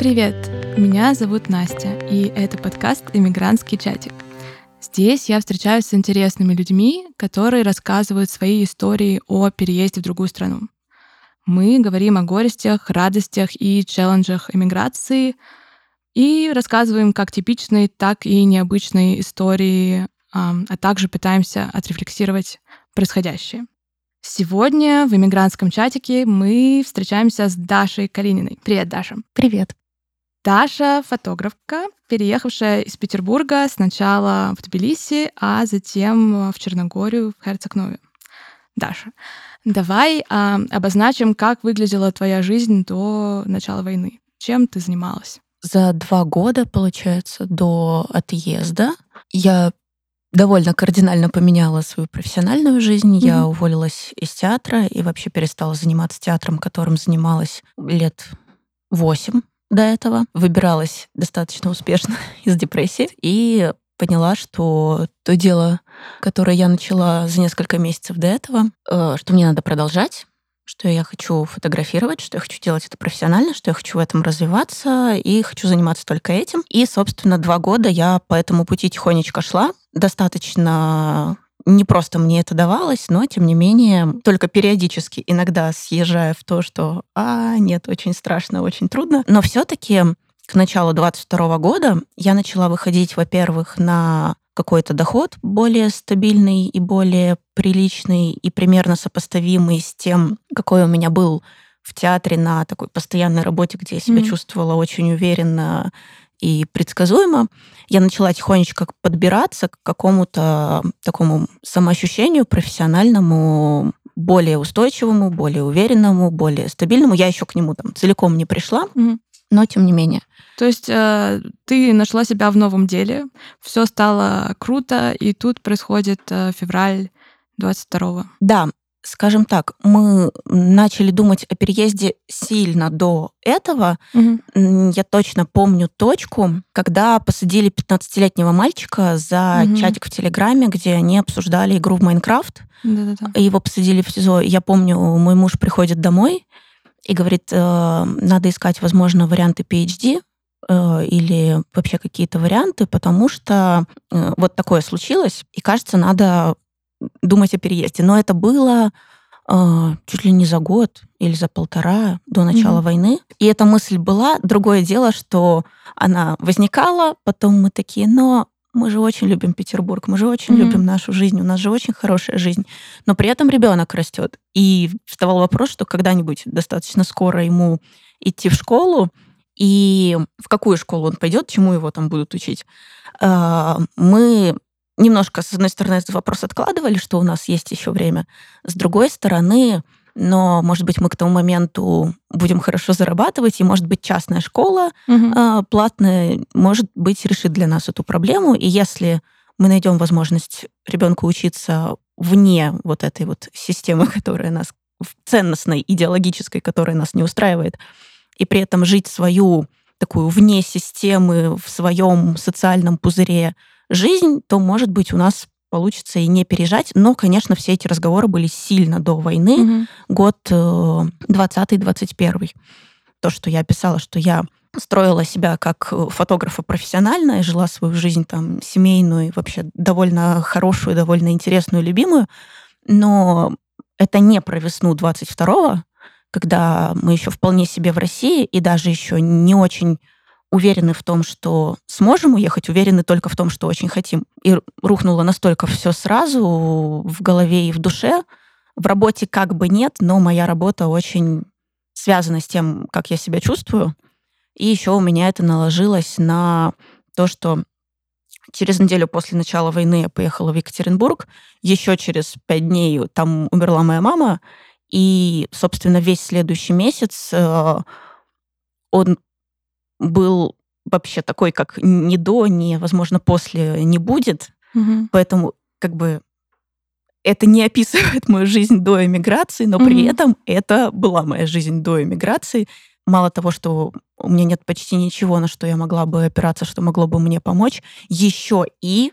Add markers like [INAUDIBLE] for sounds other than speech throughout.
Привет! Меня зовут Настя, и это подкаст «Иммигрантский чатик». Здесь я встречаюсь с интересными людьми, которые рассказывают свои истории о переезде в другую страну. Мы говорим о горестях, радостях и челленджах эмиграции и рассказываем как типичные, так и необычные истории, а также пытаемся отрефлексировать происходящее. Сегодня в иммигрантском чатике мы встречаемся с Дашей Калининой. Привет, Даша. Привет. Даша — фотографка, переехавшая из Петербурга сначала в Тбилиси, а затем в Черногорию, в Херцег-Нове. Даша, давай а, обозначим, как выглядела твоя жизнь до начала войны. Чем ты занималась? За два года, получается, до отъезда я довольно кардинально поменяла свою профессиональную жизнь. Mm-hmm. Я уволилась из театра и вообще перестала заниматься театром, которым занималась лет восемь до этого. Выбиралась достаточно успешно [LAUGHS] из депрессии и поняла, что то дело, которое я начала за несколько месяцев до этого, э, что мне надо продолжать, что я хочу фотографировать, что я хочу делать это профессионально, что я хочу в этом развиваться и хочу заниматься только этим. И, собственно, два года я по этому пути тихонечко шла. Достаточно не просто мне это давалось, но, тем не менее, только периодически, иногда съезжая в то, что, а, нет, очень страшно, очень трудно. Но все таки к началу 22 года я начала выходить, во-первых, на какой-то доход более стабильный и более приличный и примерно сопоставимый с тем, какой у меня был в театре на такой постоянной работе, где я себя mm-hmm. чувствовала очень уверенно и предсказуемо, я начала тихонечко подбираться к какому-то такому самоощущению профессиональному, более устойчивому, более уверенному, более стабильному. Я еще к нему там целиком не пришла, mm-hmm. но тем не менее. То есть э, ты нашла себя в новом деле, все стало круто, и тут происходит э, февраль 22-го. Да, скажем так, мы начали думать о переезде сильно до этого. Угу. Я точно помню точку, когда посадили 15-летнего мальчика за угу. чатик в Телеграме, где они обсуждали игру в Майнкрафт. Да-да-да. Его посадили в СИЗО. Я помню, мой муж приходит домой и говорит, э, надо искать, возможно, варианты PhD Э, или вообще какие-то варианты, потому что э, вот такое случилось, и кажется, надо думать о переезде. Но это было э, чуть ли не за год или за полтора до начала mm-hmm. войны. И эта мысль была. Другое дело, что она возникала, потом мы такие, но мы же очень любим Петербург, мы же очень mm-hmm. любим нашу жизнь, у нас же очень хорошая жизнь. Но при этом ребенок растет. И вставал вопрос, что когда-нибудь достаточно скоро ему идти в школу, и в какую школу он пойдет, чему его там будут учить. А, мы немножко, с одной стороны, этот вопрос откладывали, что у нас есть еще время. С другой стороны, но, может быть, мы к тому моменту будем хорошо зарабатывать, и, может быть, частная школа угу. платная, может быть, решит для нас эту проблему. И если мы найдем возможность ребенку учиться вне вот этой вот системы, [LAUGHS] которая нас ценностной, идеологической, которая нас не устраивает, и при этом жить свою такую вне системы, в своем социальном пузыре жизнь, то, может быть, у нас получится и не пережать. Но, конечно, все эти разговоры были сильно до войны, угу. год 20-21. Э, то, что я писала, что я строила себя как э, фотографа профессионально и жила свою жизнь там семейную, вообще довольно хорошую, довольно интересную, любимую. Но это не про весну 22-го, когда мы еще вполне себе в России и даже еще не очень уверены в том, что сможем уехать, уверены только в том, что очень хотим. И рухнуло настолько все сразу в голове и в душе. В работе как бы нет, но моя работа очень связана с тем, как я себя чувствую. И еще у меня это наложилось на то, что через неделю после начала войны я поехала в Екатеринбург. Еще через пять дней там умерла моя мама. И, собственно, весь следующий месяц э, он был вообще такой, как ни до, ни, возможно, после не будет. Угу. Поэтому как бы это не описывает [LAUGHS] мою жизнь до эмиграции, но угу. при этом это была моя жизнь до эмиграции. Мало того, что у меня нет почти ничего, на что я могла бы опираться, что могло бы мне помочь, еще и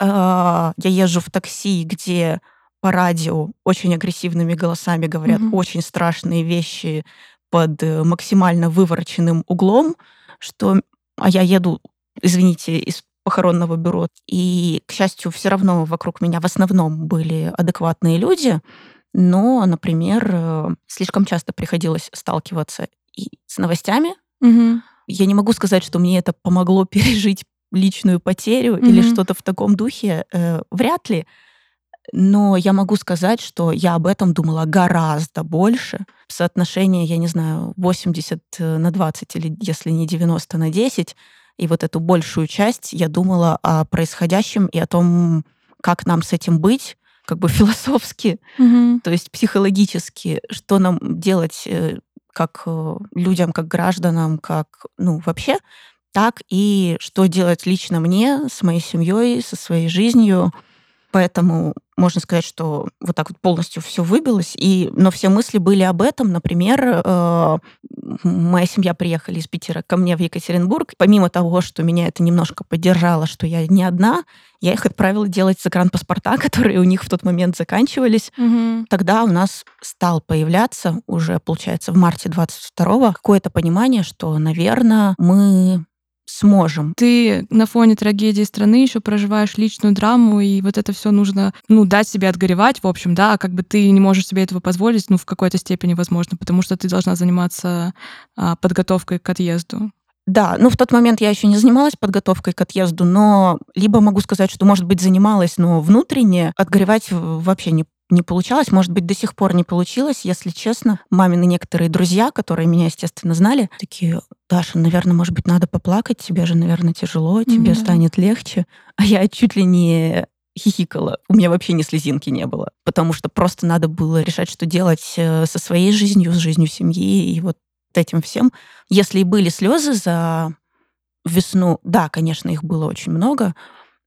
э, я езжу в такси, где по радио очень агрессивными голосами говорят mm-hmm. очень страшные вещи под э, максимально вывороченным углом, что... А я еду, извините, из похоронного бюро. И, к счастью, все равно вокруг меня в основном были адекватные люди, но, например, э, слишком часто приходилось сталкиваться и с новостями. Угу. Я не могу сказать, что мне это помогло [LAUGHS] пережить личную потерю угу. или что-то в таком духе. Э, вряд ли. Но я могу сказать, что я об этом думала гораздо больше. Соотношение, я не знаю, 80 э, на 20 или, если не 90 на 10. И вот эту большую часть я думала о происходящем и о том, как нам с этим быть, как бы [LAUGHS] философски, угу. то есть психологически, что нам делать э, как э, людям, как гражданам, как, ну, вообще, так и что делать лично мне с моей семьей, со своей жизнью, Поэтому можно сказать, что вот так вот полностью все выбилось. И, но все мысли были об этом. Например, э, моя семья приехали из Питера ко мне в Екатеринбург. Помимо того, что меня это немножко поддержало, что я не одна, я их отправила делать загранпаспорта, [LAUGHS] которые у них в тот момент заканчивались. Угу. Тогда у нас стал появляться уже, получается, в марте 22-го какое-то понимание, что, наверное, мы сможем. Ты на фоне трагедии страны еще проживаешь личную драму, и вот это все нужно, ну, дать себе отгоревать, в общем, да, а как бы ты не можешь себе этого позволить, ну, в какой-то степени возможно, потому что ты должна заниматься а, подготовкой к отъезду. Да, ну в тот момент я еще не занималась подготовкой к отъезду, но либо могу сказать, что, может быть, занималась, но внутренне отгоревать вообще не не получалось, может быть, до сих пор не получилось, если честно. Мамины некоторые друзья, которые меня, естественно, знали, такие, Даша, наверное, может быть, надо поплакать, тебе же, наверное, тяжело, тебе mm-hmm. станет легче. А я чуть ли не хихикала. У меня вообще ни слезинки не было, потому что просто надо было решать, что делать э, со своей жизнью, с жизнью семьи и вот этим всем. Если и были слезы за весну, да, конечно, их было очень много,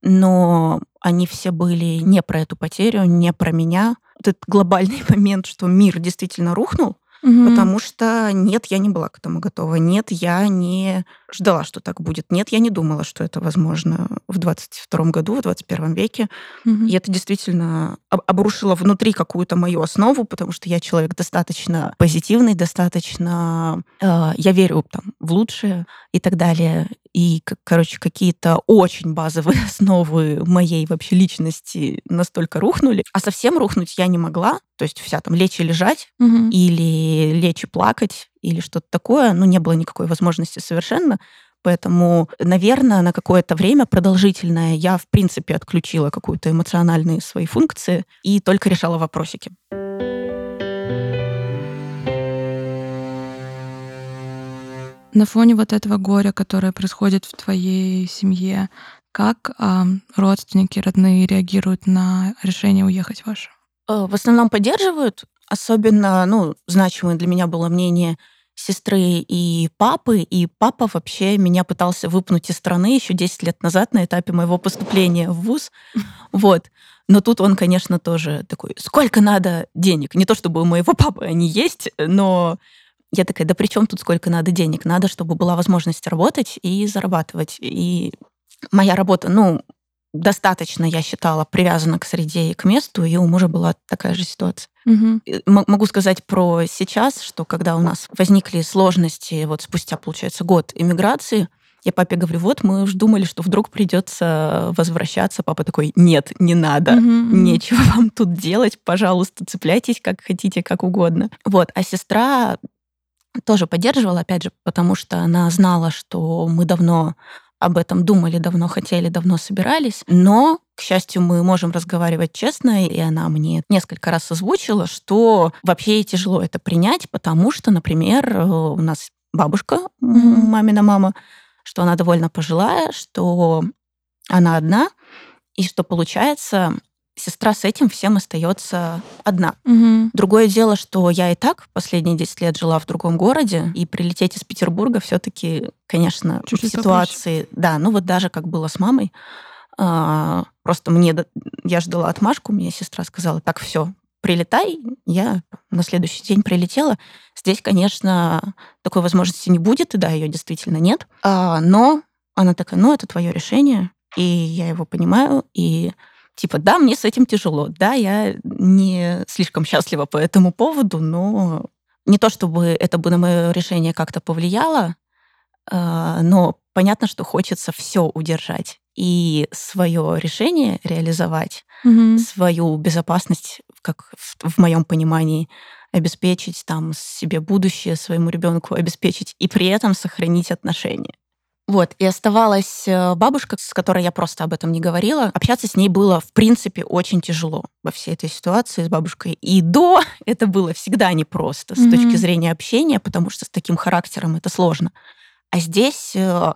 но они все были не про эту потерю, не про меня. Вот этот глобальный [LAUGHS] момент, что мир действительно рухнул, Угу. Потому что нет, я не была к этому готова. Нет, я не ждала, что так будет. Нет, я не думала, что это возможно в 22 году, в 21 веке. Угу. И это действительно обрушило внутри какую-то мою основу, потому что я человек достаточно позитивный, достаточно... Э, я верю там, в лучшее и так далее. И, короче, какие-то очень базовые [LAUGHS] основы моей вообще личности настолько рухнули. А совсем рухнуть я не могла. То есть вся там лечь и лежать, угу. или лечь и плакать, или что-то такое. Ну, не было никакой возможности совершенно. Поэтому, наверное, на какое-то время продолжительное я, в принципе, отключила какую-то эмоциональные свои функции и только решала вопросики. На фоне вот этого горя, которое происходит в твоей семье, как а, родственники, родные реагируют на решение уехать ваше? Э, в основном поддерживают. Особенно, ну, значимое для меня было мнение сестры и папы, и папа вообще меня пытался выпнуть из страны еще 10 лет назад на этапе моего поступления в ВУЗ. [LAUGHS] Вот. Но тут он, конечно, тоже такой, сколько надо денег? Не то чтобы у моего папы они есть, но я такая, да при чем тут сколько надо денег? Надо, чтобы была возможность работать и зарабатывать. И моя работа, ну, достаточно, я считала, привязана к среде и к месту, и у мужа была такая же ситуация. Угу. Могу сказать про сейчас, что когда у нас возникли сложности, вот спустя, получается, год иммиграции, я папе говорю, вот мы уж думали, что вдруг придется возвращаться. Папа такой, нет, не надо, угу. нечего вам тут делать, пожалуйста, цепляйтесь как хотите, как угодно. Вот, а сестра тоже поддерживала, опять же, потому что она знала, что мы давно об этом думали, давно хотели, давно собирались. Но, к счастью, мы можем разговаривать честно, и она мне несколько раз озвучила, что вообще ей тяжело это принять, потому что, например, э, у нас бабушка, мамина мама, что она довольно пожилая, что она одна, и что получается, сестра с этим всем остается одна. Угу. Другое дело, что я и так последние 10 лет жила в другом городе, и прилететь из Петербурга все-таки, конечно, Чуть-чуть в ситуации, попроще. да, ну вот даже как было с мамой, а, просто мне я ждала отмашку, мне сестра сказала, так все, прилетай, я на следующий день прилетела. Здесь, конечно, такой возможности не будет, и да, ее действительно нет. А, но она такая, ну, это твое решение, и я его понимаю, и Типа, да, мне с этим тяжело, да, я не слишком счастлива по этому поводу, но Не то чтобы это бы на мое решение как-то повлияло, а, но понятно, что хочется все удержать и свое решение реализовать, угу. свою безопасность, как в, в моем понимании, обеспечить там себе будущее своему ребенку, обеспечить и при этом сохранить отношения. Вот, и оставалась э, бабушка, с которой я просто об этом не говорила. Общаться с ней было, в принципе, очень тяжело во всей этой ситуации с бабушкой. И до [LAUGHS] это было всегда непросто mm-hmm. с точки зрения общения, потому что с таким характером это сложно. А здесь э,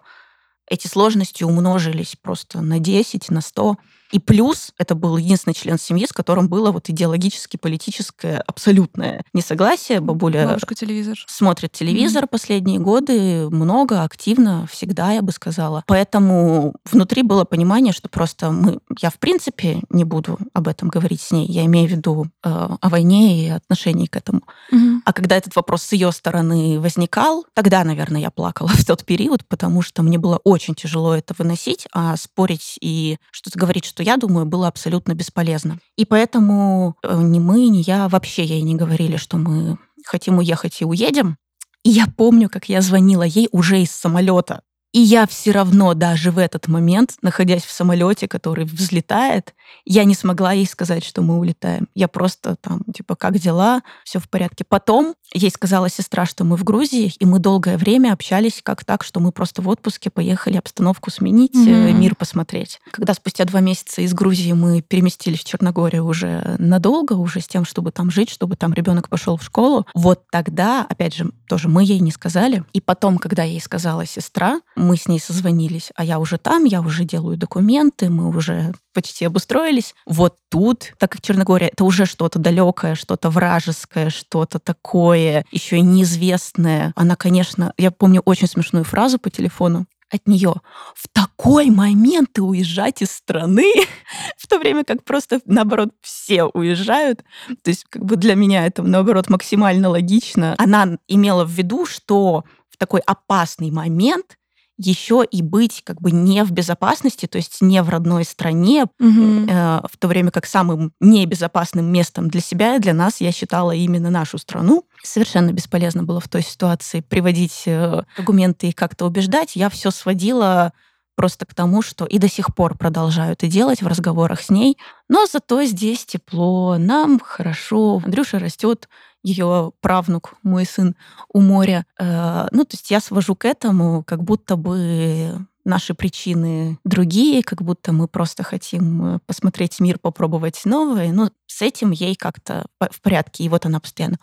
эти сложности умножились просто на 10, на 100. И плюс это был единственный член семьи, с которым было вот идеологически политическое абсолютное несогласие. Бабуля Бабушка телевизор. смотрит телевизор mm-hmm. последние годы, много, активно, всегда, я бы сказала. Поэтому внутри было понимание, что просто мы... Я, в принципе, не буду об этом говорить с ней. Я имею в виду э, о войне и отношении к этому. Mm-hmm. А когда этот вопрос с ее стороны возникал, тогда, наверное, я плакала в тот период, потому что мне было очень тяжело это выносить, а спорить и что-то говорить, что я думаю, было абсолютно бесполезно. И поэтому э, ни мы, ни я вообще ей не говорили, что мы хотим уехать и уедем. И я помню, как я звонила ей уже из самолета и я все равно даже в этот момент, находясь в самолете, который взлетает, я не смогла ей сказать, что мы улетаем. Я просто там, типа, как дела? Все в порядке. Потом ей сказала сестра, что мы в Грузии, и мы долгое время общались как так, что мы просто в отпуске поехали обстановку сменить, mm-hmm. мир посмотреть. Когда спустя два месяца из Грузии мы переместились в Черногорию уже надолго, уже с тем, чтобы там жить, чтобы там ребенок пошел в школу, вот тогда, опять же, тоже мы ей не сказали. И потом, когда ей сказала сестра, мы с ней созвонились, а я уже там, я уже делаю документы, мы уже почти обустроились. Вот тут, так как Черногория это уже что-то далекое, что-то вражеское, что-то такое, еще и неизвестное. Она, конечно, я помню очень смешную фразу по телефону от нее. В такой момент уезжать из страны, [LAUGHS] в то время как просто, наоборот, все уезжают. То есть как бы для меня это, наоборот, максимально логично. Она имела в виду, что в такой опасный момент еще и быть как бы не в безопасности, то есть не в родной стране, угу. э, в то время как самым небезопасным местом для себя и для нас я считала именно нашу страну. Совершенно бесполезно было в той ситуации приводить э, аргументы и как-то убеждать. Я все сводила просто к тому, что и до сих пор продолжаю это делать в разговорах с ней. Но зато здесь тепло, нам хорошо. Андрюша растет ее правнук, мой сын, у моря. Э, ну, то есть я свожу к этому, как будто бы наши причины другие, как будто мы просто хотим э, посмотреть мир, попробовать новое. Но с этим ей как-то в порядке. И вот она постоянно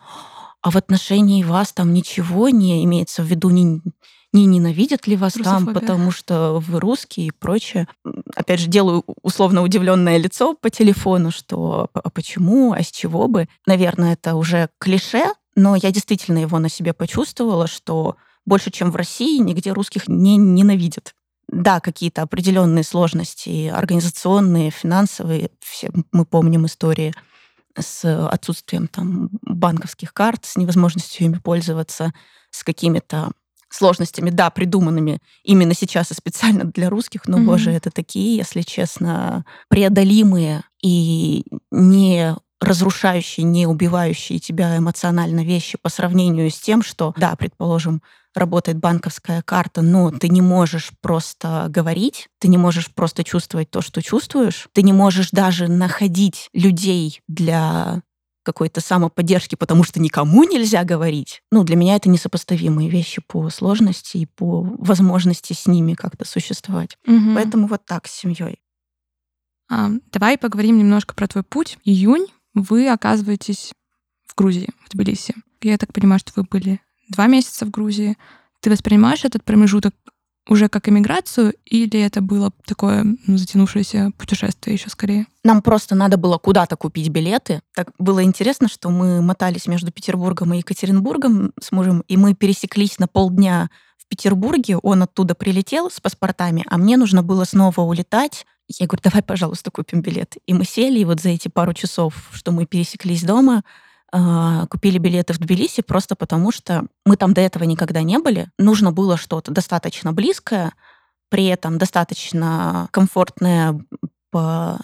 а в отношении вас там ничего не имеется в виду, не, не ненавидят ли вас Русофобия. там, потому что вы русские и прочее. Опять же, делаю условно удивленное лицо по телефону, что а почему, а с чего бы. Наверное, это уже клише, но я действительно его на себе почувствовала, что больше, чем в России, нигде русских не ненавидят. Да, какие-то определенные сложности, организационные, финансовые, все мы помним истории с отсутствием там банковских карт, с невозможностью ими пользоваться, с какими-то сложностями, да, придуманными именно сейчас и специально для русских, но, mm-hmm. боже, это такие, если честно, преодолимые и не разрушающие, не убивающие тебя эмоционально вещи по сравнению с тем, что, да, предположим, работает банковская карта, но ты не можешь просто говорить, ты не можешь просто чувствовать то, что чувствуешь, ты не можешь даже находить людей для какой-то самоподдержки, потому что никому нельзя говорить. Ну, для меня это несопоставимые вещи по сложности и по возможности с ними как-то существовать. Угу. Поэтому вот так с семьей. А, давай поговорим немножко про твой путь. Июнь вы оказываетесь в Грузии, в Тбилиси. Я так понимаю, что вы были два месяца в Грузии. Ты воспринимаешь этот промежуток уже как иммиграцию, или это было такое ну, затянувшееся путешествие еще скорее? Нам просто надо было куда-то купить билеты. Так было интересно, что мы мотались между Петербургом и Екатеринбургом с мужем, и мы пересеклись на полдня в Петербурге. Он оттуда прилетел с паспортами, а мне нужно было снова улетать. Я говорю, давай, пожалуйста, купим билеты. И мы сели, и вот за эти пару часов, что мы пересеклись дома, купили билеты в Тбилиси просто потому, что мы там до этого никогда не были. Нужно было что-то достаточно близкое, при этом достаточно комфортное по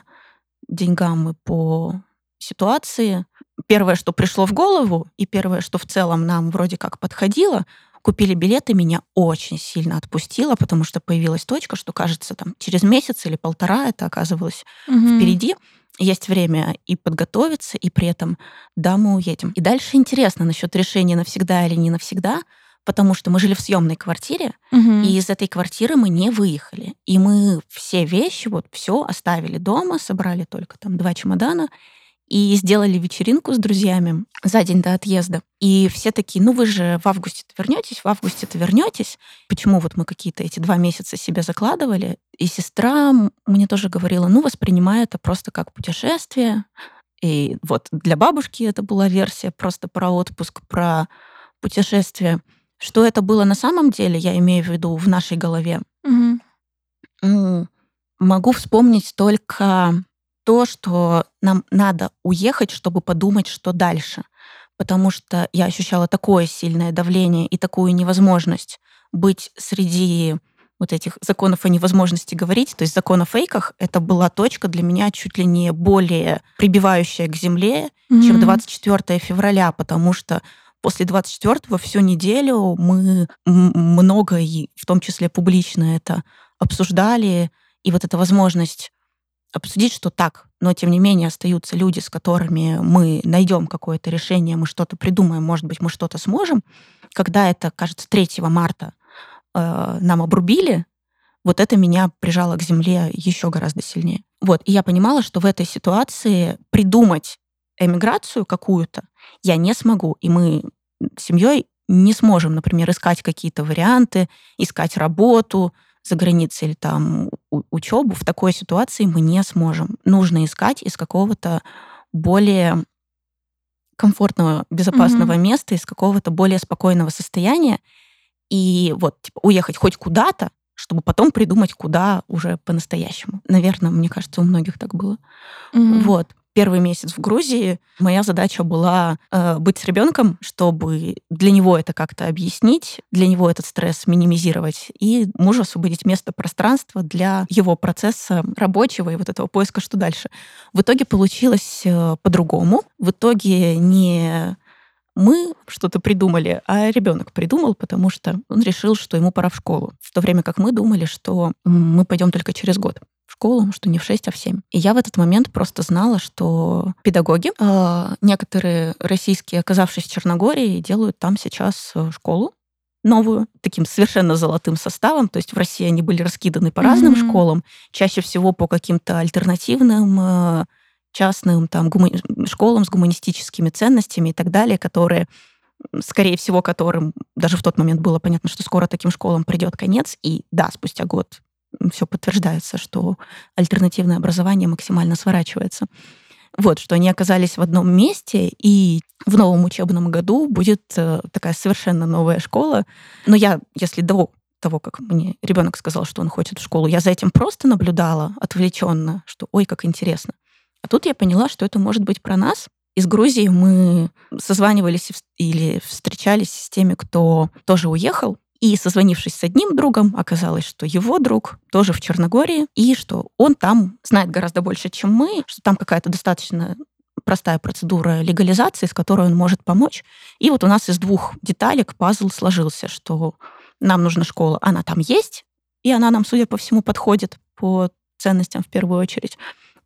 деньгам и по ситуации. первое, что пришло в голову, и первое, что в целом нам вроде как подходило, купили билеты, меня очень сильно отпустило, потому что появилась точка, что, кажется, там через месяц или полтора это оказывалось угу. впереди. Есть время и подготовиться, и при этом, да, мы уедем. И дальше интересно насчет решения навсегда или не навсегда, потому что мы жили в съемной квартире, угу. и из этой квартиры мы не выехали. И мы все вещи, вот все оставили дома, собрали только там два чемодана и сделали вечеринку с друзьями за день до отъезда. И все такие, ну вы же в августе-то вернетесь, в августе-то вернетесь. Почему вот мы какие-то эти два месяца себе закладывали? И сестра мне тоже говорила, ну воспринимай это просто как путешествие. И вот для бабушки это была версия просто про отпуск, про путешествие. Что это было на самом деле, я имею в виду в нашей голове. Угу. Могу вспомнить только то, что нам надо уехать, чтобы подумать, что дальше. Потому что я ощущала такое сильное давление и такую невозможность быть среди вот этих законов о невозможности говорить, то есть закон о фейках, это была точка для меня чуть ли не более прибивающая к земле, mm-hmm. чем 24 февраля, потому что после 24-го всю неделю мы много, и в том числе публично это обсуждали, и вот эта возможность обсудить, что так, но тем не менее остаются люди, с которыми мы найдем какое-то решение, мы что-то придумаем, может быть, мы что-то сможем. Когда это, кажется, 3 марта э, нам обрубили, вот это меня прижало к земле еще гораздо сильнее. Вот, и я понимала, что в этой ситуации придумать эмиграцию какую-то я не смогу, и мы с семьей не сможем, например, искать какие-то варианты, искать работу, за границей или там учебу, в такой ситуации мы не сможем. Нужно искать из какого-то более комфортного, безопасного mm-hmm. места, из какого-то более спокойного состояния. И вот типа, уехать хоть куда-то, чтобы потом придумать, куда уже по-настоящему. Наверное, мне кажется, у многих так было. Mm-hmm. Вот первый месяц в Грузии моя задача была э, быть с ребенком, чтобы для него это как-то объяснить, для него этот стресс минимизировать и мужу освободить место, пространство для его процесса рабочего и вот этого поиска, что дальше. В итоге получилось э, по-другому. В итоге не мы что-то придумали, а ребенок придумал, потому что он решил, что ему пора в школу. В то время как мы думали, что мы пойдем только через год школу, что не в 6, а в 7. И я в этот момент просто знала, что педагоги, э, некоторые российские, оказавшись в Черногории, делают там сейчас э, школу новую, таким совершенно золотым составом. То есть в России они были раскиданы по разным mm-hmm. школам, чаще всего по каким-то альтернативным э, частным там гума... школам с гуманистическими ценностями и так далее, которые скорее всего, которым даже в тот момент было понятно, что скоро таким школам придет конец. И да, спустя год все подтверждается, что альтернативное образование максимально сворачивается. Вот, что они оказались в одном месте, и в новом учебном году будет э, такая совершенно новая школа. Но я, если до того, как мне ребенок сказал, что он хочет в школу, я за этим просто наблюдала отвлеченно, что ой, как интересно. А тут я поняла, что это может быть про нас. Из Грузии мы созванивались или встречались с теми, кто тоже уехал, и созвонившись с одним другом, оказалось, что его друг тоже в Черногории, и что он там знает гораздо больше, чем мы, что там какая-то достаточно простая процедура легализации, с которой он может помочь. И вот у нас из двух деталек пазл сложился, что нам нужна школа, она там есть, и она нам, судя по всему, подходит по ценностям в первую очередь.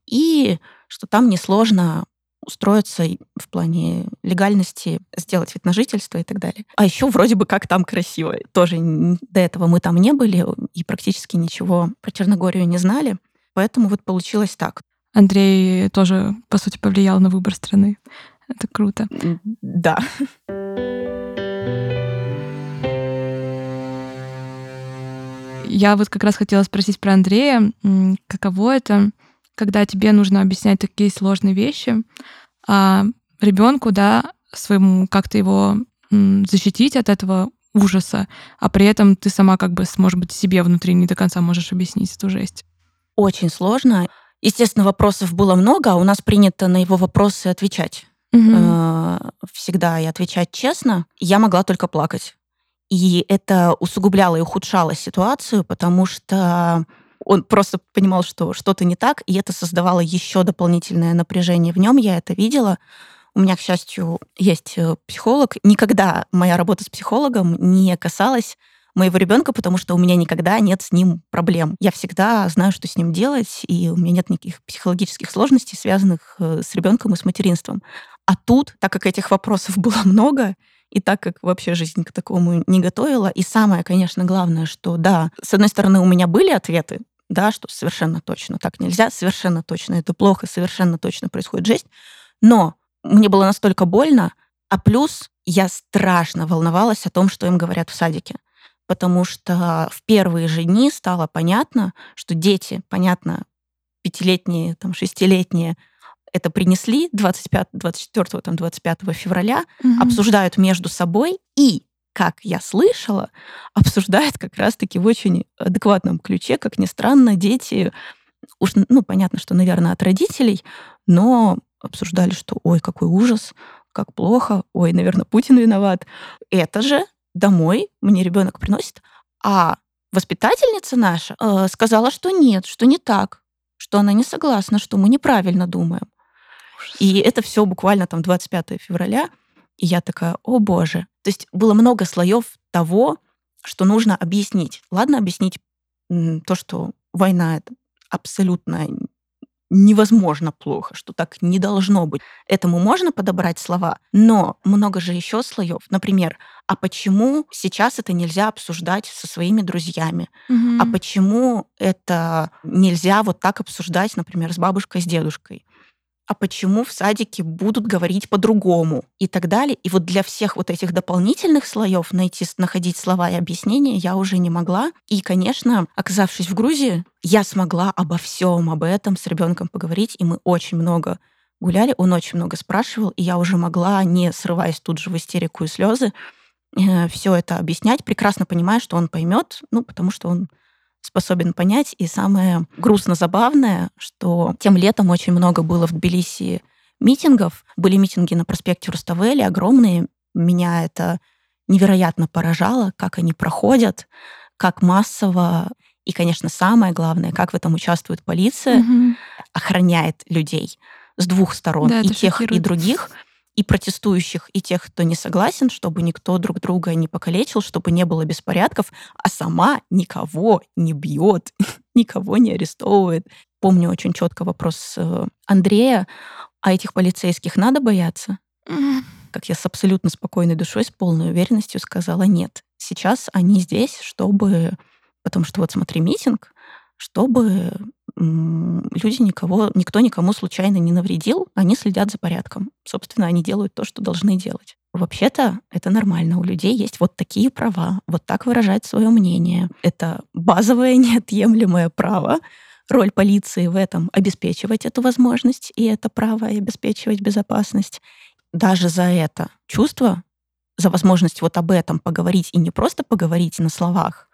И что там несложно устроиться в плане легальности, сделать вид на жительство и так далее. А еще вроде бы как там красиво. Тоже до этого мы там не были и практически ничего про Черногорию не знали. Поэтому вот получилось так. Андрей тоже, по сути, повлиял на выбор страны. Это круто. Да. Я вот как раз хотела спросить про Андрея. Каково это когда тебе нужно объяснять такие сложные вещи, а ребенку, да, своему как-то его защитить от этого ужаса, а при этом ты сама как бы, может быть, себе внутри не до конца можешь объяснить эту жесть. Очень сложно. Естественно, вопросов было много, а у нас принято на его вопросы отвечать. Угу. Всегда и отвечать честно. Я могла только плакать. И это усугубляло и ухудшало ситуацию, потому что он просто понимал, что что-то не так, и это создавало еще дополнительное напряжение в нем. Я это видела. У меня, к счастью, есть э, психолог. Никогда моя работа с психологом не касалась моего ребенка, потому что у меня никогда нет с ним проблем. Я всегда знаю, что с ним делать, и у меня нет никаких психологических сложностей, связанных э, с ребенком и с материнством. А тут, так как этих вопросов было [LAUGHS] много, и так как вообще жизнь к такому не готовила, и самое, конечно, главное, что да, с одной стороны, у меня были ответы, да, что совершенно точно так нельзя, совершенно точно это плохо, совершенно точно происходит жесть, но мне было настолько больно, а плюс я страшно волновалась о том, что им говорят в садике потому что в первые же дни стало понятно, что дети, понятно, пятилетние, там, шестилетние, это принесли 25, 24, там, 25 февраля, угу. обсуждают между собой и, как я слышала, обсуждают как раз-таки в очень адекватном ключе, как ни странно, дети, уж, ну, понятно, что, наверное, от родителей, но обсуждали, что, ой, какой ужас, как плохо, ой, наверное, Путин виноват. Это же домой мне ребенок приносит, а воспитательница наша э, сказала, что нет, что не так, что она не согласна, что мы неправильно думаем. И это все буквально там 25 февраля. И я такая, о боже. То есть было много слоев того, что нужно объяснить. Ладно, объяснить то, что война это абсолютно невозможно плохо, что так не должно быть. Этому можно подобрать слова, но много же еще слоев. Например, а почему сейчас это нельзя обсуждать со своими друзьями? Угу. А почему это нельзя вот так обсуждать, например, с бабушкой, с дедушкой? А почему в садике будут говорить по-другому и так далее. И вот для всех вот этих дополнительных слоев найти, находить слова и объяснения я уже не могла. И, конечно, оказавшись в Грузии, я смогла обо всем об этом с ребенком поговорить, и мы очень много гуляли, он очень много спрашивал, и я уже могла, не срываясь тут же в истерику и слезы, э, все это объяснять, прекрасно понимая, что он поймет, ну, потому что он способен понять. И самое грустно забавное, что тем летом очень много было в Тбилиси митингов. Были митинги на проспекте Руставели, огромные. Меня это невероятно поражало, как они проходят, как массово и, конечно, самое главное, как в этом участвует полиция, угу. охраняет людей с двух сторон, да, и тех, и других и протестующих, и тех, кто не согласен, чтобы никто друг друга не покалечил, чтобы не было беспорядков, а сама никого не бьет, [LAUGHS] никого не арестовывает. Помню очень четко вопрос э, Андрея, а этих полицейских надо бояться? Как я с абсолютно спокойной душой, с полной уверенностью сказала, нет. Сейчас они здесь, чтобы... Потому что вот смотри, митинг, чтобы люди никого, никто никому случайно не навредил, они следят за порядком. Собственно, они делают то, что должны делать. Вообще-то это нормально. У людей есть вот такие права, вот так выражать свое мнение. Это базовое [LAUGHS] неотъемлемое право. Роль полиции в этом обеспечивать эту возможность и это право, и обеспечивать безопасность. Даже за это чувство, за возможность вот об этом поговорить и не просто поговорить на словах,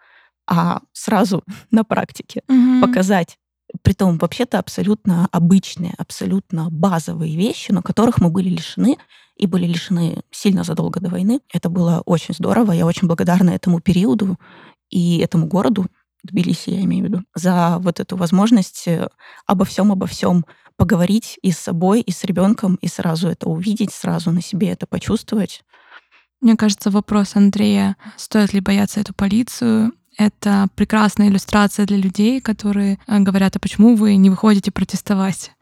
а сразу [LAUGHS] на практике угу. показать Притом вообще-то абсолютно обычные, абсолютно базовые вещи, но которых мы были лишены и были лишены сильно задолго до войны. Это было очень здорово. Я очень благодарна этому периоду и этому городу, Тбилиси, я имею в виду, за вот эту возможность э, обо всем, обо всем поговорить и с собой, и с ребенком, и сразу это увидеть, сразу на себе это почувствовать. Мне кажется, вопрос Андрея, стоит ли бояться эту полицию, это прекрасная иллюстрация для людей, которые э, говорят, а почему вы не выходите протестовать?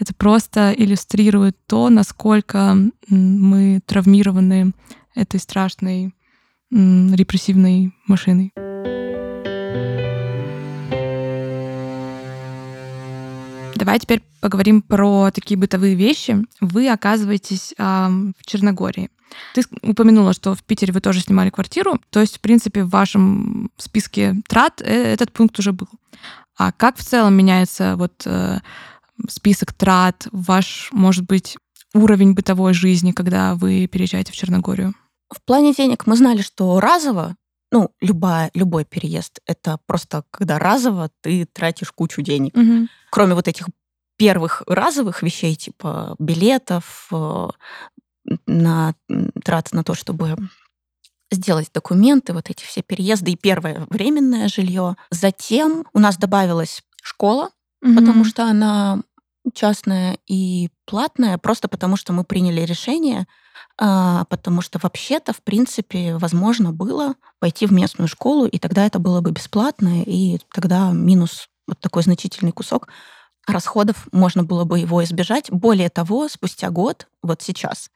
Это просто иллюстрирует то, насколько мы травмированы этой страшной репрессивной машиной. Давай теперь поговорим про такие бытовые вещи. Вы оказываетесь э, в Черногории. Ты упомянула, что в Питере вы тоже снимали квартиру. То есть, в принципе, в вашем списке трат э, этот пункт уже был. А как в целом меняется вот э, список трат, ваш, может быть, уровень бытовой жизни, когда вы переезжаете в Черногорию? В плане денег мы знали, что разово, ну, любая, любой переезд, это просто когда разово ты тратишь кучу денег. Угу. Кроме вот этих первых разовых вещей, типа билетов, э, на траты на то, чтобы сделать документы, вот эти все переезды и первое временное жилье. Затем у нас добавилась школа, угу. потому что она частное и платное, просто потому что мы приняли решение, а, потому что вообще-то, в принципе, возможно было пойти в местную школу, и тогда это было бы бесплатно, и тогда минус вот такой значительный кусок расходов, можно было бы его избежать. Более того, спустя год, вот сейчас,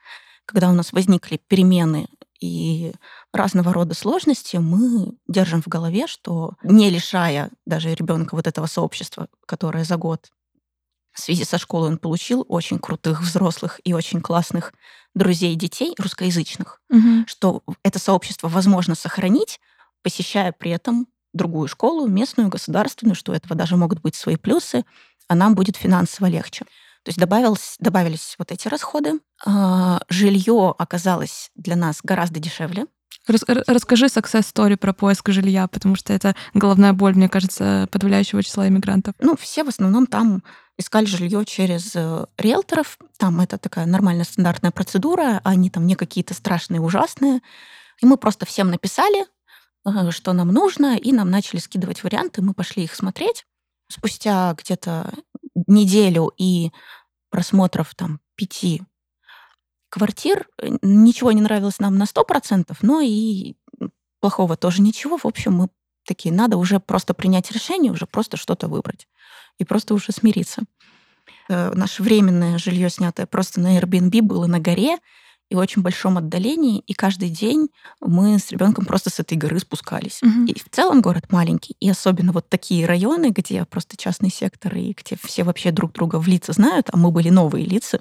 когда у нас возникли перемены и разного рода сложности, мы держим в голове, что не лишая даже ребенка вот этого сообщества, которое за год в связи со школой он получил очень крутых взрослых и очень классных друзей детей русскоязычных, угу. что это сообщество возможно сохранить, посещая при этом другую школу, местную, государственную, что у этого даже могут быть свои плюсы, а нам будет финансово легче. То есть добавилось, добавились вот эти расходы. А, жилье оказалось для нас гораздо дешевле. Рас, расскажи success story про поиск жилья, потому что это головная боль, мне кажется, подавляющего числа иммигрантов. Ну, все в основном там искали жилье через э, риэлторов. Там это такая нормальная стандартная процедура, они там не какие-то страшные, ужасные. И мы просто всем написали, э, что нам нужно, и нам начали скидывать варианты, мы пошли их смотреть. Спустя где-то неделю и просмотров там пяти квартир, э, ничего не нравилось нам на сто процентов, но и плохого тоже ничего. В общем, мы такие, надо уже просто принять решение, уже просто что-то выбрать и просто уже смириться. Э, наше временное жилье, снятое просто на Airbnb, было на горе и очень большом отдалении, и каждый день мы с ребенком просто с этой горы спускались. Угу. И в целом город маленький, и особенно вот такие районы, где просто частный сектор, и где все вообще друг друга в лица знают, а мы были новые лица.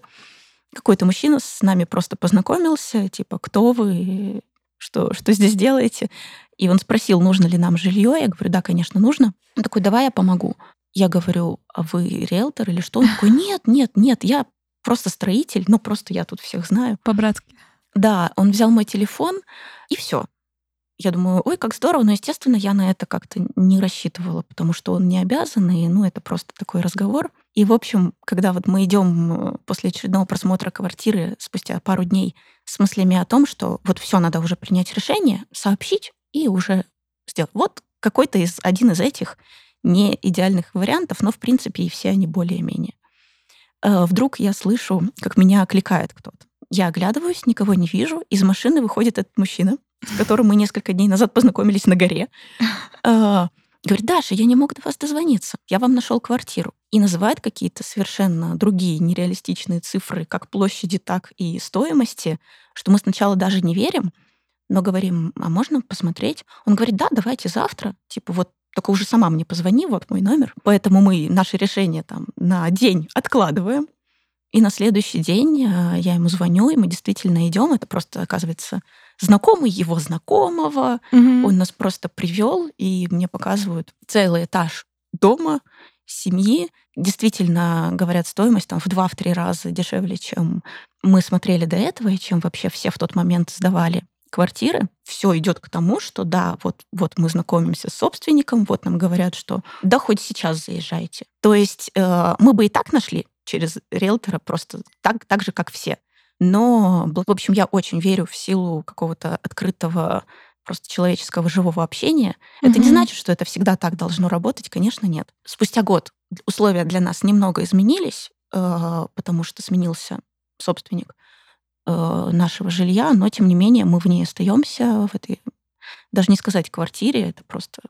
Какой-то мужчина с нами просто познакомился, типа, кто вы, что, что здесь делаете? И он спросил, нужно ли нам жилье. Я говорю, да, конечно, нужно. Он такой, давай я помогу. Я говорю, а вы риэлтор или что? Он такой, нет, нет, нет, я просто строитель, ну просто я тут всех знаю. По-братски. Да, он взял мой телефон, и все. Я думаю, ой, как здорово, но, естественно, я на это как-то не рассчитывала, потому что он не обязан, и, ну, это просто такой разговор. И, в общем, когда вот мы идем после очередного просмотра квартиры спустя пару дней с мыслями о том, что вот все надо уже принять решение, сообщить и уже сделать. Вот какой-то из один из этих не идеальных вариантов, но, в принципе, и все они более-менее. Э, вдруг я слышу, как меня окликает кто-то. Я оглядываюсь, никого не вижу. Из машины выходит этот мужчина, с которым мы несколько дней назад познакомились на горе. [LAUGHS] Э, говорит, Даша, я не мог до вас дозвониться. Я вам нашел квартиру. И называет какие-то совершенно другие нереалистичные цифры, как площади, так и стоимости, что мы сначала даже не верим, но говорим, а можно посмотреть? Он говорит, да, давайте завтра. Типа вот только уже сама мне позвони, вот мой номер. Поэтому мы наше решение там на день откладываем. И на следующий день э, я ему звоню, и мы действительно идем. Это просто, оказывается, знакомый его знакомого. Угу. Он нас просто привел, и мне показывают целый этаж дома, семьи. Действительно, говорят, стоимость там в два-три раза дешевле, чем мы смотрели до этого, и чем вообще все в тот момент сдавали квартиры, все идет к тому, что да, вот, вот мы знакомимся с собственником, вот нам говорят, что да, хоть сейчас заезжайте. То есть э, мы бы и так нашли через риэлтора просто так, так же, как все. Но, в общем, я очень верю в силу какого-то открытого просто человеческого живого общения. Mm-hmm. Это не значит, что это всегда так должно работать, конечно, нет. Спустя год условия для нас немного изменились, э, потому что сменился собственник. Э, нашего жилья, но тем не менее мы в ней остаемся, в этой, даже не сказать квартире, это просто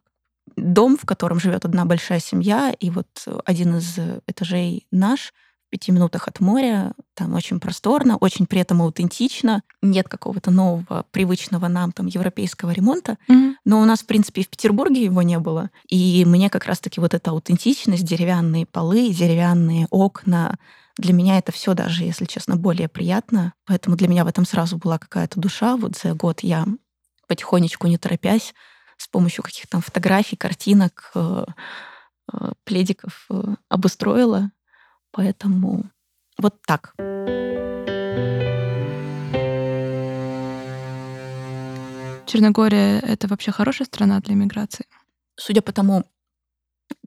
дом, в котором живет одна большая семья, и вот один из этажей наш, пяти минутах от моря, там очень просторно, очень при этом аутентично, нет какого-то нового, привычного нам там европейского ремонта, mm-hmm. но у нас, в принципе, и в Петербурге его не было, и мне как раз-таки вот эта аутентичность, деревянные полы, деревянные окна, для меня это все даже, если честно, более приятно. Поэтому для меня в этом сразу была какая-то душа. Вот за год я потихонечку, не торопясь, с помощью каких-то там фотографий, картинок, э, э, пледиков э, обустроила. Поэтому вот так. Черногория — это вообще хорошая страна для миграции? Судя по тому,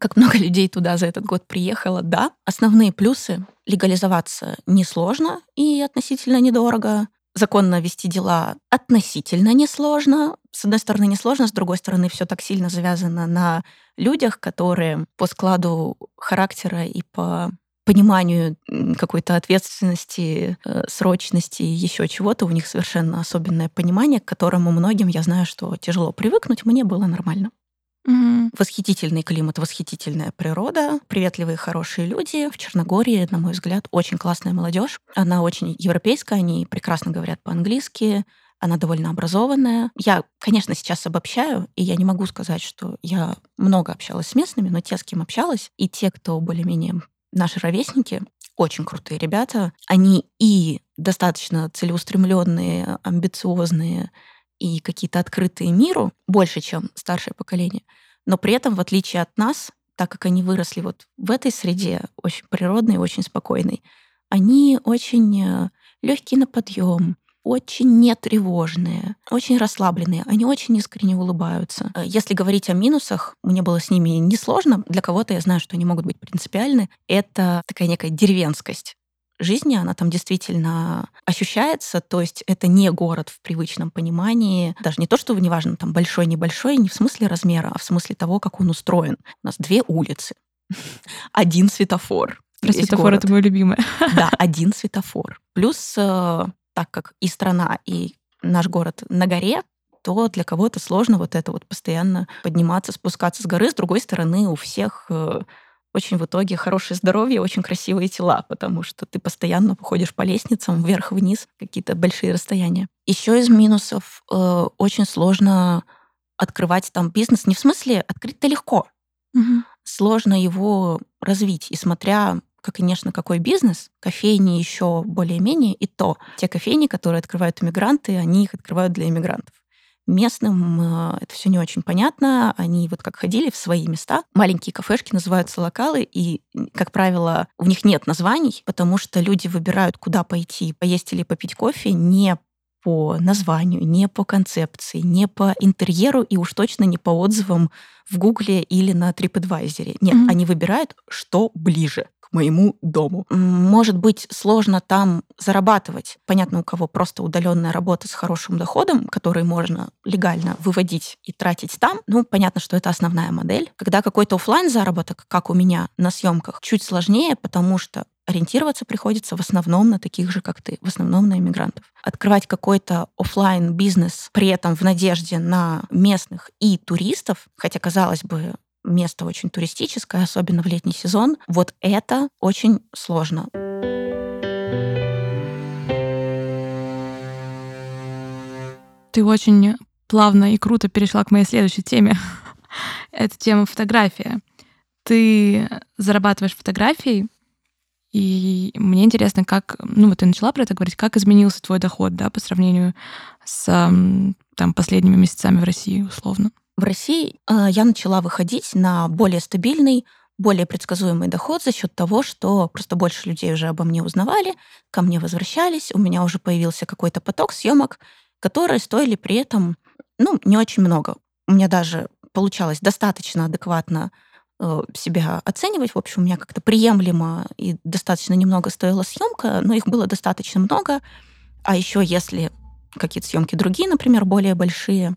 как много людей туда за этот год приехало, да. Основные плюсы — легализоваться несложно и относительно недорого. Законно вести дела относительно несложно. С одной стороны, несложно, с другой стороны, все так сильно завязано на людях, которые по складу характера и по пониманию какой-то ответственности, э, срочности, еще чего-то. У них совершенно особенное понимание, к которому многим, я знаю, что тяжело привыкнуть. Мне было нормально. Угу. Восхитительный климат, восхитительная природа, приветливые, хорошие люди. В Черногории, на мой взгляд, очень классная молодежь. Она очень европейская, они прекрасно говорят по-английски, она довольно образованная. Я, конечно, сейчас обобщаю, и я не могу сказать, что я много общалась с местными, но те, с кем общалась, и те, кто более-менее наши ровесники, очень крутые ребята. Они и достаточно целеустремленные, амбициозные, и какие-то открытые миру больше, чем старшее поколение. Но при этом, в отличие от нас, так как они выросли вот в этой среде, очень природной, очень спокойной, они очень э, легкие на подъем, очень нетревожные, очень расслабленные, они очень искренне улыбаются. Э, если говорить о минусах, мне было с ними несложно. Для кого-то я знаю, что они могут быть принципиальны. Это такая некая деревенскость жизни, она там действительно ощущается, то есть это не город в привычном понимании, даже не то, что неважно, там большой, небольшой, не в смысле размера, а в смысле того, как он устроен. У нас две улицы, [LAUGHS] один светофор. Про светофор это мой любимый. Да, [LAUGHS] один светофор. Плюс, э, так как и страна, и наш город на горе, то для кого-то сложно вот это вот постоянно подниматься, спускаться с горы. С другой стороны, у всех э, очень в итоге хорошее здоровье, очень красивые тела, потому что ты постоянно ходишь по лестницам вверх-вниз, какие-то большие расстояния. Еще из минусов э, очень сложно открывать там бизнес. Не в смысле открыть-то легко. Угу. Сложно его развить. И смотря конечно, какой бизнес, кофейни еще более-менее, и то те кофейни, которые открывают иммигранты, они их открывают для иммигрантов. Местным э, это все не очень понятно. Они вот как ходили в свои места. Маленькие кафешки называются локалы, и, как правило, у них нет названий, потому что люди выбирают, куда пойти, поесть или попить кофе не по названию, не по концепции, не по интерьеру и уж точно не по отзывам в Гугле или на TripAdvisor. Нет, mm-hmm. они выбирают, что ближе моему дому. Может быть сложно там зарабатывать. Понятно, у кого просто удаленная работа с хорошим доходом, который можно легально выводить и тратить там. Ну, понятно, что это основная модель. Когда какой-то офлайн заработок, как у меня на съемках, чуть сложнее, потому что ориентироваться приходится в основном на таких же, как ты, в основном на иммигрантов. Открывать какой-то офлайн бизнес при этом в надежде на местных и туристов, хотя, казалось бы, место очень туристическое, особенно в летний сезон, вот это очень сложно. Ты очень плавно и круто перешла к моей следующей теме. [LAUGHS] Это тема фотография. Ты зарабатываешь фотографией, и мне интересно, как, ну вот ты начала про это говорить, как изменился твой доход, да, по сравнению с там последними месяцами в России, условно? В России э, я начала выходить на более стабильный, более предсказуемый доход за счет того, что просто больше людей уже обо мне узнавали, ко мне возвращались, у меня уже появился какой-то поток съемок, которые стоили при этом, ну, не очень много. У меня даже получалось достаточно адекватно э, себя оценивать. В общем, у меня как-то приемлемо и достаточно немного стоила съемка, но их было достаточно много. А еще если какие-то съемки другие, например, более большие,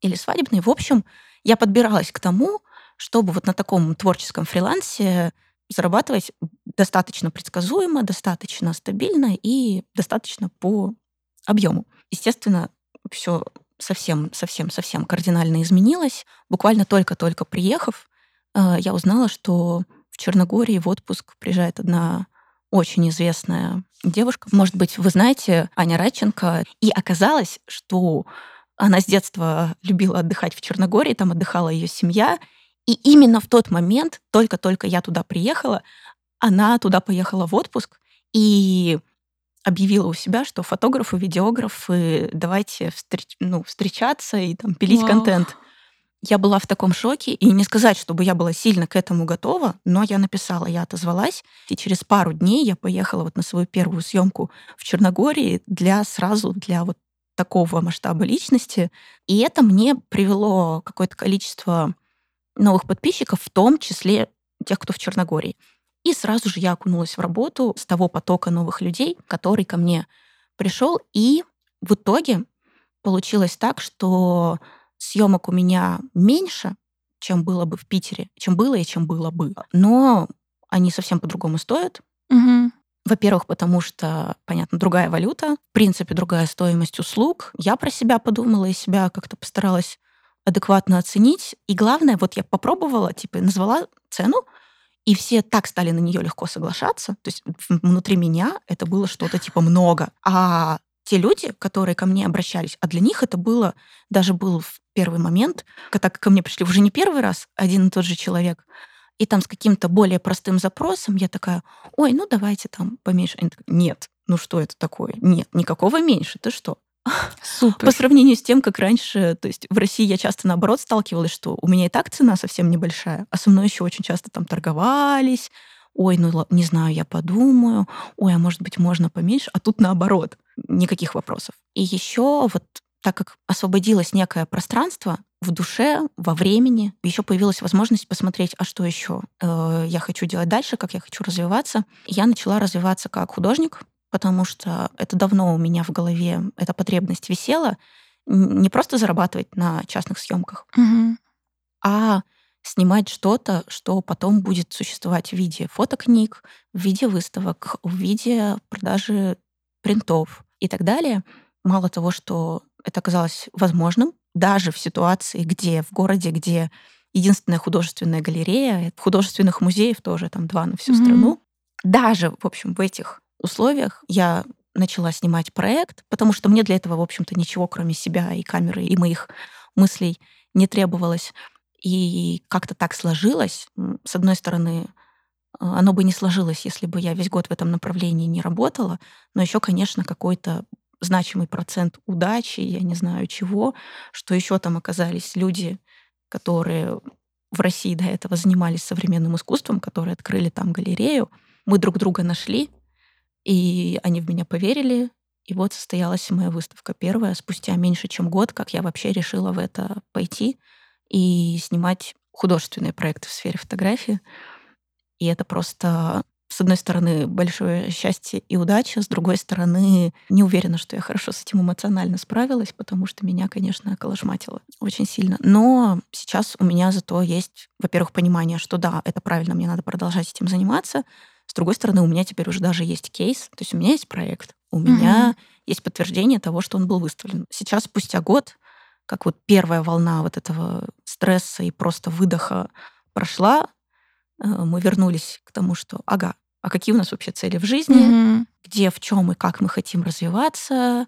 или свадебные. В общем, я подбиралась к тому, чтобы вот на таком творческом фрилансе зарабатывать достаточно предсказуемо, достаточно стабильно и достаточно по объему. Естественно, все совсем, совсем, совсем кардинально изменилось. Буквально только-только приехав, э, я узнала, что в Черногории в отпуск приезжает одна очень известная девушка. Может быть, вы знаете Аня Радченко. И оказалось, что она с детства любила отдыхать в Черногории, там отдыхала ее семья. И именно в тот момент, только-только я туда приехала, она туда поехала в отпуск и объявила у себя, что фотографы, видеографы, давайте встреч, ну, встречаться и там пилить Вау. контент. Я была в таком шоке, и не сказать, чтобы я была сильно к этому готова, но я написала, я отозвалась, и через пару дней я поехала вот на свою первую съемку в Черногории для сразу для вот такого масштаба личности. И это мне привело какое-то количество новых подписчиков, в том числе тех, кто в Черногории. И сразу же я окунулась в работу с того потока новых людей, который ко мне пришел. И в итоге получилось так, что съемок у меня меньше, чем было бы в Питере, чем было и чем было бы. Но они совсем по-другому стоят. Угу. Во-первых, потому что, понятно, другая валюта, в принципе, другая стоимость услуг. Я про себя подумала и себя как-то постаралась адекватно оценить. И главное, вот я попробовала, типа, назвала цену, и все так стали на нее легко соглашаться. То есть внутри меня это было что-то типа много. А те люди, которые ко мне обращались, а для них это было, даже был в первый момент, когда ко мне пришли уже не первый раз один и тот же человек, и там с каким-то более простым запросом я такая, ой, ну давайте там поменьше. Они такие, нет, ну что это такое? Нет, никакого меньше, ты что? [LAUGHS] Супер. По сравнению с тем, как раньше, то есть в России я часто наоборот сталкивалась, что у меня и так цена совсем небольшая, а со мной еще очень часто там торговались, ой, ну не знаю, я подумаю, ой, а может быть можно поменьше, а тут наоборот, никаких вопросов. И еще вот так как освободилось некое пространство в душе, во времени, еще появилась возможность посмотреть, а что еще э, я хочу делать дальше, как я хочу развиваться. Я начала развиваться как художник, потому что это давно у меня в голове эта потребность висела, не просто зарабатывать на частных съемках, угу. а снимать что-то, что потом будет существовать в виде фотокниг, в виде выставок, в виде продажи принтов и так далее. Мало того, что это оказалось возможным, даже в ситуации, где в городе, где единственная художественная галерея, художественных музеев тоже там два на всю mm-hmm. страну, даже, в общем, в этих условиях я начала снимать проект, потому что мне для этого, в общем-то, ничего, кроме себя и камеры, и моих мыслей не требовалось. И как-то так сложилось. С одной стороны, а, оно бы не сложилось, если бы я весь год в этом направлении не работала, но еще, конечно, какой-то значимый процент удачи, я не знаю чего, что еще там оказались люди, которые в России до этого занимались современным искусством, которые открыли там галерею. Мы друг друга нашли, и они в меня поверили, и вот состоялась моя выставка первая спустя меньше, чем год, как я вообще решила в это пойти и снимать художественные проекты в сфере фотографии. И это просто с одной стороны, большое счастье и удача, с другой стороны, не уверена, что я хорошо с этим эмоционально справилась, потому что меня, конечно, колошматило очень сильно. Но сейчас у меня зато есть, во-первых, понимание, что да, это правильно, мне надо продолжать этим заниматься. С другой стороны, у меня теперь уже даже есть кейс, то есть у меня есть проект, у mm-hmm. меня есть подтверждение того, что он был выставлен. Сейчас, спустя год, как вот первая волна вот этого стресса и просто выдоха прошла, мы вернулись к тому, что, ага, а какие у нас вообще цели в жизни, mm-hmm. где, в чем и как мы хотим развиваться,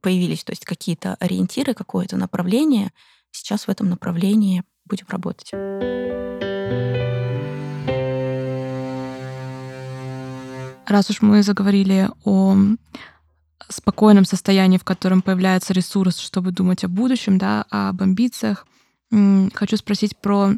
появились, то есть какие-то ориентиры, какое-то направление. Сейчас в этом направлении будем работать. Раз уж мы заговорили о спокойном состоянии, в котором появляется ресурс, чтобы думать о будущем, да, об амбициях, хочу спросить про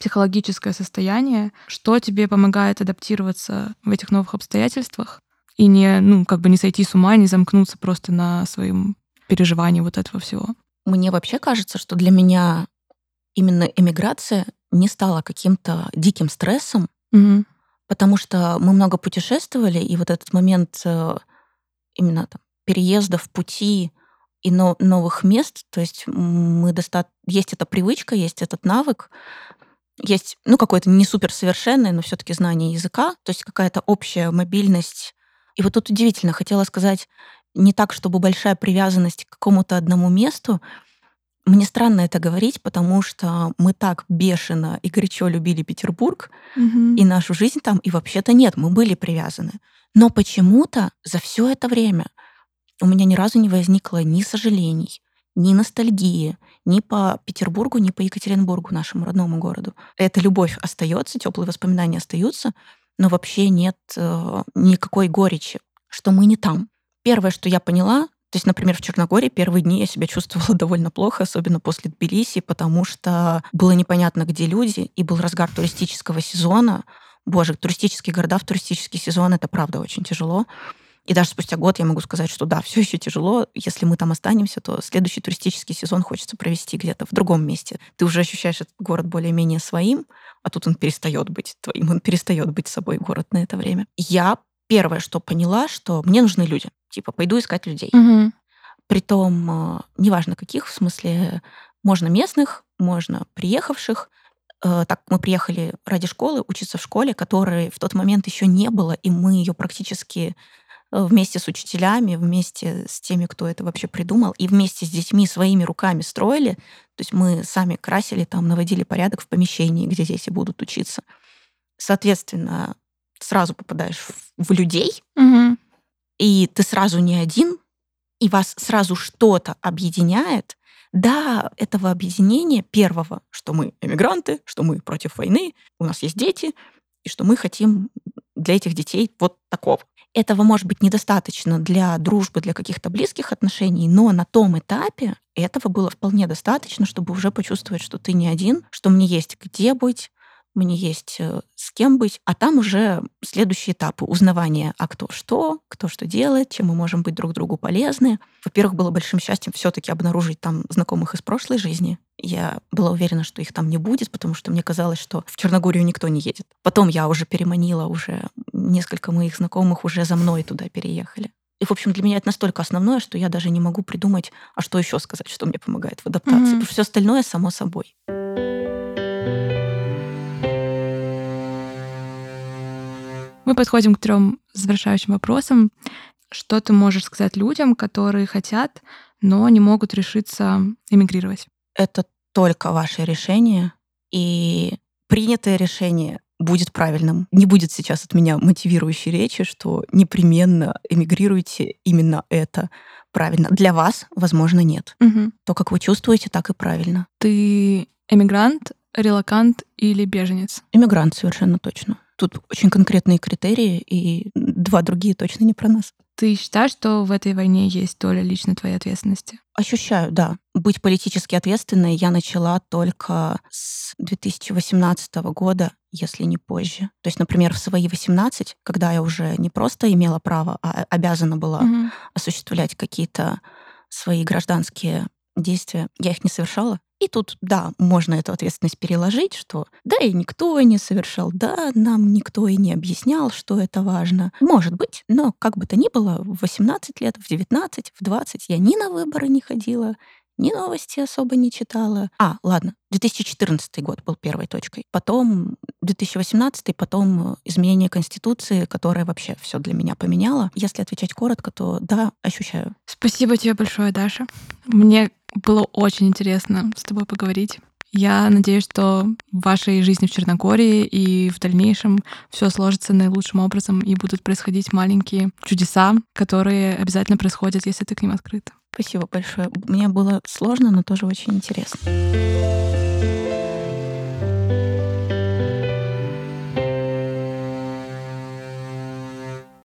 психологическое состояние, что тебе помогает адаптироваться в этих новых обстоятельствах и не, ну, как бы не сойти с ума, не замкнуться просто на своем переживании вот этого всего. Мне вообще кажется, что для меня именно эмиграция не стала каким-то диким стрессом, угу. потому что мы много путешествовали, и вот этот момент э, именно там, переезда в пути и но, новых мест, то есть мы достаточно есть эта привычка, есть этот навык, есть, ну, какое-то не суперсовершенное, но все-таки знание языка, то есть какая-то общая мобильность. И вот тут удивительно, хотела сказать, не так, чтобы большая привязанность к какому-то одному месту. Мне странно это говорить, потому что мы так бешено и горячо любили Петербург угу. и нашу жизнь там, и вообще-то нет, мы были привязаны. Но почему-то за все это время у меня ни разу не возникло ни сожалений, ни ностальгии, ни по Петербургу, ни по Екатеринбургу, нашему родному городу. Эта любовь остается, теплые воспоминания остаются, но вообще нет э, никакой горечи, что мы не там. Первое, что я поняла, то есть, например, в Черногории первые дни я себя чувствовала [LAUGHS] довольно плохо, особенно после Тбилиси, потому что было непонятно, где люди, и был разгар туристического сезона. Боже, туристические города в туристический сезон — это правда очень тяжело. И даже спустя год я могу сказать, что да, все еще тяжело. Если мы там останемся, то следующий туристический сезон хочется провести где-то в другом месте. Ты уже ощущаешь этот город более-менее своим, а тут он перестает быть твоим, он перестает быть собой город на это время. Я первое, что поняла, что мне нужны люди. Типа, пойду искать людей. Угу. Притом, э, неважно каких, в смысле, можно местных, можно приехавших, Э, так мы приехали ради школы, учиться в школе, которой в тот момент еще не было, и мы ее практически вместе с учителями, вместе с теми, кто это вообще придумал, и вместе с детьми своими руками строили. То есть мы сами красили, там наводили порядок в помещении, где дети будут учиться. Соответственно, сразу попадаешь в, в людей, угу. и ты сразу не один, и вас сразу что-то объединяет, да, этого объединения первого, что мы эмигранты, что мы против войны, у нас есть дети, и что мы хотим для этих детей вот такого. Этого может быть недостаточно для дружбы, для каких-то близких отношений, но на том этапе этого было вполне достаточно, чтобы уже почувствовать, что ты не один, что мне есть где быть, мне есть э, с кем быть, а там уже следующие этапы узнавания, а кто что, кто что делает, чем мы можем быть друг другу полезны. Во-первых, было большим счастьем все-таки обнаружить там знакомых из прошлой жизни. Я была уверена, что их там не будет, потому что мне казалось, что в Черногорию никто не едет. Потом я уже переманила, уже несколько моих знакомых уже за мной туда переехали. И, в общем, для меня это настолько основное, что я даже не могу придумать, а что еще сказать, что мне помогает в адаптации. Mm-hmm. Потому что все остальное само собой. Мы подходим к трем завершающим вопросам. Что ты можешь сказать людям, которые хотят, но не могут решиться эмигрировать? Это только ваше решение, и принятое решение будет правильным. Не будет сейчас от меня мотивирующей речи, что непременно эмигрируйте именно это правильно. Для вас, возможно, нет. Угу. То, как вы чувствуете, так и правильно. Ты эмигрант, релакант или беженец? Эмигрант, совершенно точно. Тут очень конкретные критерии, и два другие точно не про нас. Ты считаешь, что в этой войне есть доля лично твоей ответственности? Ощущаю, да. Быть политически ответственной я начала только с 2018 года, если не позже. То есть, например, в свои 18, когда я уже не просто имела право, а обязана была угу. осуществлять какие-то свои гражданские действия, я их не совершала. И тут, да, можно эту ответственность переложить, что да, и никто не совершал, да, нам никто и не объяснял, что это важно. Может быть, но как бы то ни было, в 18 лет, в 19, в 20 я ни на выборы не ходила, ни новости особо не читала. А, ладно, 2014 год был первой точкой. Потом 2018, потом изменение Конституции, которое вообще все для меня поменяло. Если отвечать коротко, то да, ощущаю. Спасибо тебе большое, Даша. Мне было очень интересно с тобой поговорить. Я надеюсь, что в вашей жизни в Черногории и в дальнейшем все сложится наилучшим образом и будут происходить маленькие чудеса, которые обязательно происходят, если ты к ним открыт. Спасибо большое. Мне было сложно, но тоже очень интересно.